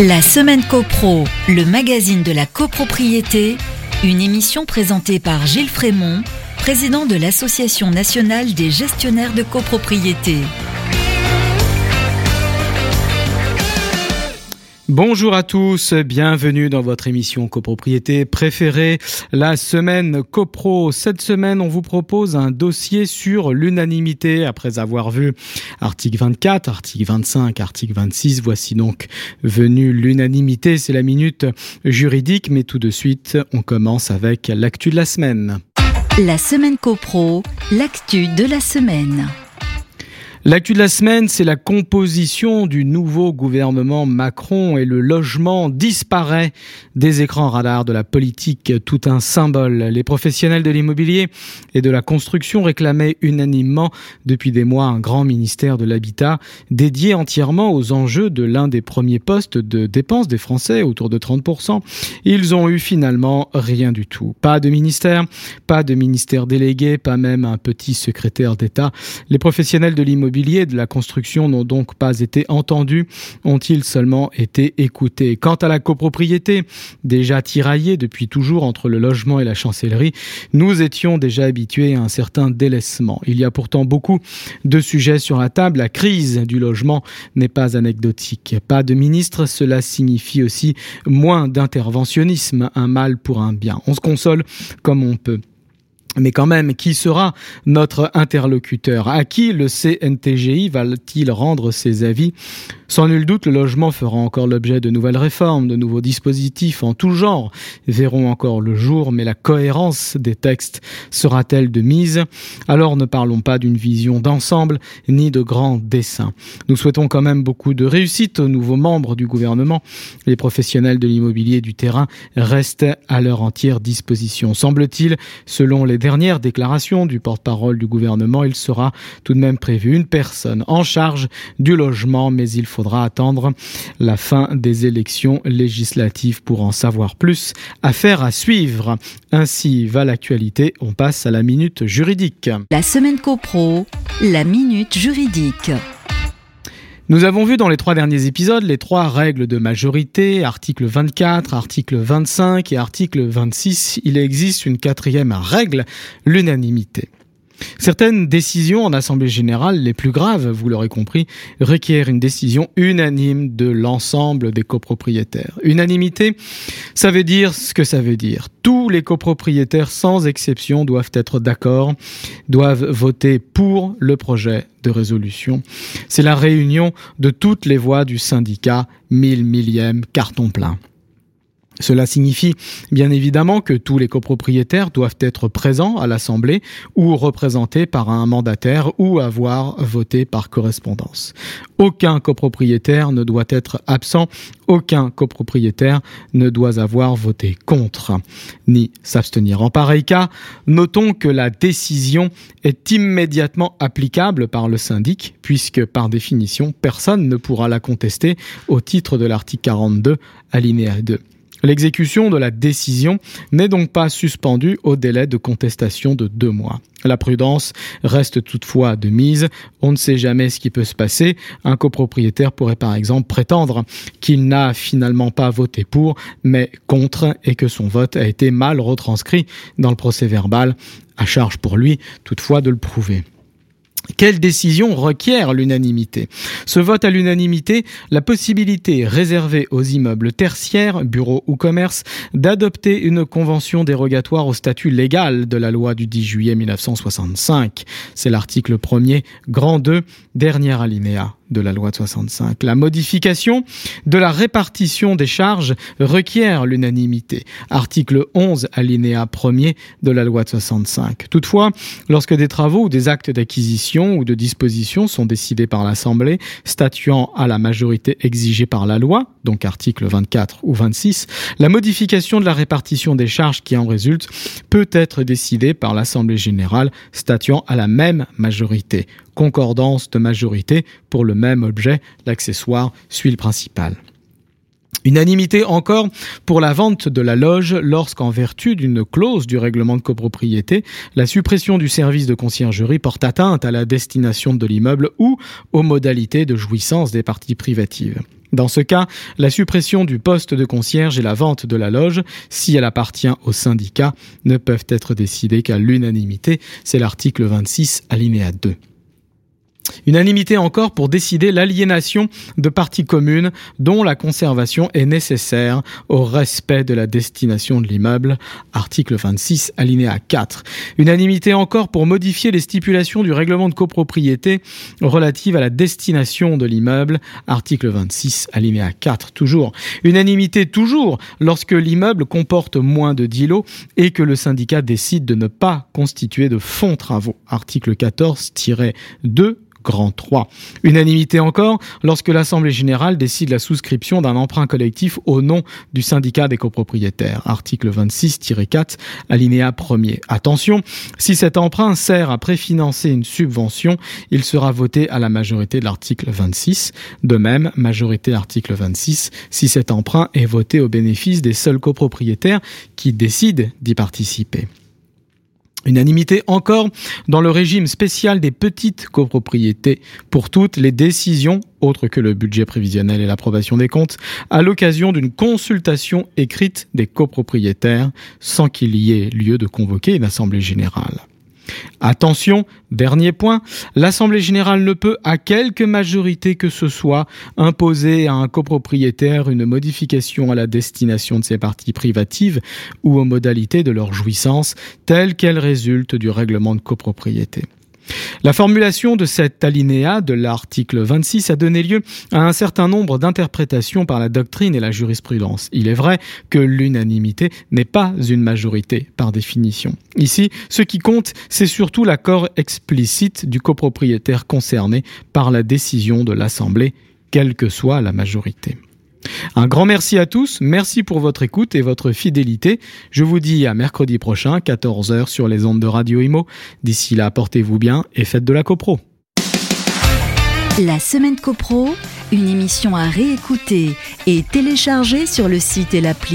La semaine CoPro, le magazine de la copropriété, une émission présentée par Gilles Frémont, président de l'Association nationale des gestionnaires de copropriété. Bonjour à tous, bienvenue dans votre émission copropriété préférée, la semaine copro. Cette semaine, on vous propose un dossier sur l'unanimité après avoir vu article 24, article 25, article 26. Voici donc venu l'unanimité, c'est la minute juridique, mais tout de suite, on commence avec l'actu de la semaine. La semaine copro, l'actu de la semaine. L'actu de la semaine, c'est la composition du nouveau gouvernement Macron et le logement disparaît des écrans radars de la politique, tout un symbole. Les professionnels de l'immobilier et de la construction réclamaient unanimement depuis des mois un grand ministère de l'habitat dédié entièrement aux enjeux de l'un des premiers postes de dépenses des Français, autour de 30%. Ils ont eu finalement rien du tout. Pas de ministère, pas de ministère délégué, pas même un petit secrétaire d'État. Les professionnels de l'immobilier de la construction n'ont donc pas été entendus, ont-ils seulement été écoutés. Quant à la copropriété, déjà tiraillée depuis toujours entre le logement et la chancellerie, nous étions déjà habitués à un certain délaissement. Il y a pourtant beaucoup de sujets sur la table. La crise du logement n'est pas anecdotique. Pas de ministre, cela signifie aussi moins d'interventionnisme, un mal pour un bien. On se console comme on peut. Mais quand même, qui sera notre interlocuteur? À qui le CNTGI va-t-il rendre ses avis? Sans nul doute, le logement fera encore l'objet de nouvelles réformes, de nouveaux dispositifs en tout genre verront encore le jour, mais la cohérence des textes sera-t-elle de mise? Alors ne parlons pas d'une vision d'ensemble ni de grands dessins. Nous souhaitons quand même beaucoup de réussite aux nouveaux membres du gouvernement. Les professionnels de l'immobilier du terrain restent à leur entière disposition. Semble-t-il, selon les dernières déclarations du porte-parole du gouvernement, il sera tout de même prévu une personne en charge du logement, mais il faudra attendre la fin des élections législatives pour en savoir plus. Affaire à suivre. Ainsi va l'actualité. On passe à la minute juridique. La semaine copro, la minute juridique. Nous avons vu dans les trois derniers épisodes les trois règles de majorité, article 24, article 25 et article 26. Il existe une quatrième règle, l'unanimité. Certaines décisions en Assemblée générale, les plus graves, vous l'aurez compris, requièrent une décision unanime de l'ensemble des copropriétaires. Unanimité, ça veut dire ce que ça veut dire. Tous les copropriétaires, sans exception, doivent être d'accord, doivent voter pour le projet de résolution. C'est la réunion de toutes les voix du syndicat, mille millième carton plein. Cela signifie bien évidemment que tous les copropriétaires doivent être présents à l'Assemblée ou représentés par un mandataire ou avoir voté par correspondance. Aucun copropriétaire ne doit être absent, aucun copropriétaire ne doit avoir voté contre, ni s'abstenir. En pareil cas, notons que la décision est immédiatement applicable par le syndic, puisque par définition, personne ne pourra la contester au titre de l'article 42, alinéa 2. L'exécution de la décision n'est donc pas suspendue au délai de contestation de deux mois. La prudence reste toutefois de mise. On ne sait jamais ce qui peut se passer. Un copropriétaire pourrait par exemple prétendre qu'il n'a finalement pas voté pour, mais contre, et que son vote a été mal retranscrit dans le procès verbal. À charge pour lui, toutefois, de le prouver. Quelle décision requiert l'unanimité? Ce vote à l'unanimité, la possibilité réservée aux immeubles tertiaires, bureaux ou commerces, d'adopter une convention dérogatoire au statut légal de la loi du 10 juillet 1965. C'est l'article 1er, grand 2, dernier alinéa de la loi de 65. La modification de la répartition des charges requiert l'unanimité. Article 11, alinéa 1er de la loi de 65. Toutefois, lorsque des travaux ou des actes d'acquisition ou de disposition sont décidés par l'Assemblée, statuant à la majorité exigée par la loi, donc article 24 ou 26, la modification de la répartition des charges qui en résulte peut être décidée par l'Assemblée générale, statuant à la même majorité concordance de majorité pour le même objet, l'accessoire suit le principal. Unanimité encore pour la vente de la loge lorsqu'en vertu d'une clause du règlement de copropriété, la suppression du service de conciergerie porte atteinte à la destination de l'immeuble ou aux modalités de jouissance des parties privatives. Dans ce cas, la suppression du poste de concierge et la vente de la loge, si elle appartient au syndicat, ne peuvent être décidées qu'à l'unanimité. C'est l'article 26 alinéa 2. Unanimité encore pour décider l'aliénation de parties communes dont la conservation est nécessaire au respect de la destination de l'immeuble. Article 26, alinéa 4. Unanimité encore pour modifier les stipulations du règlement de copropriété relative à la destination de l'immeuble. Article 26, alinéa 4. Toujours. Unanimité toujours lorsque l'immeuble comporte moins de 10 lots et que le syndicat décide de ne pas constituer de fonds travaux. Article 14-2 grand 3. Unanimité encore lorsque l'Assemblée générale décide la souscription d'un emprunt collectif au nom du syndicat des copropriétaires. Article 26-4, alinéa 1er. Attention, si cet emprunt sert à préfinancer une subvention, il sera voté à la majorité de l'article 26. De même, majorité article 26, si cet emprunt est voté au bénéfice des seuls copropriétaires qui décident d'y participer. Unanimité encore dans le régime spécial des petites copropriétés pour toutes les décisions autres que le budget prévisionnel et l'approbation des comptes à l'occasion d'une consultation écrite des copropriétaires sans qu'il y ait lieu de convoquer une assemblée générale. Attention, dernier point, l'Assemblée générale ne peut, à quelque majorité que ce soit, imposer à un copropriétaire une modification à la destination de ses parties privatives ou aux modalités de leur jouissance telles qu'elles résultent du règlement de copropriété. La formulation de cet alinéa de l'article 26 a donné lieu à un certain nombre d'interprétations par la doctrine et la jurisprudence. Il est vrai que l'unanimité n'est pas une majorité par définition. Ici, ce qui compte, c'est surtout l'accord explicite du copropriétaire concerné par la décision de l'Assemblée, quelle que soit la majorité. Un grand merci à tous, merci pour votre écoute et votre fidélité. Je vous dis à mercredi prochain, 14h sur les ondes de Radio Imo. D'ici là, portez-vous bien et faites de la copro. La semaine copro, une émission à réécouter et télécharger sur le site et l'appli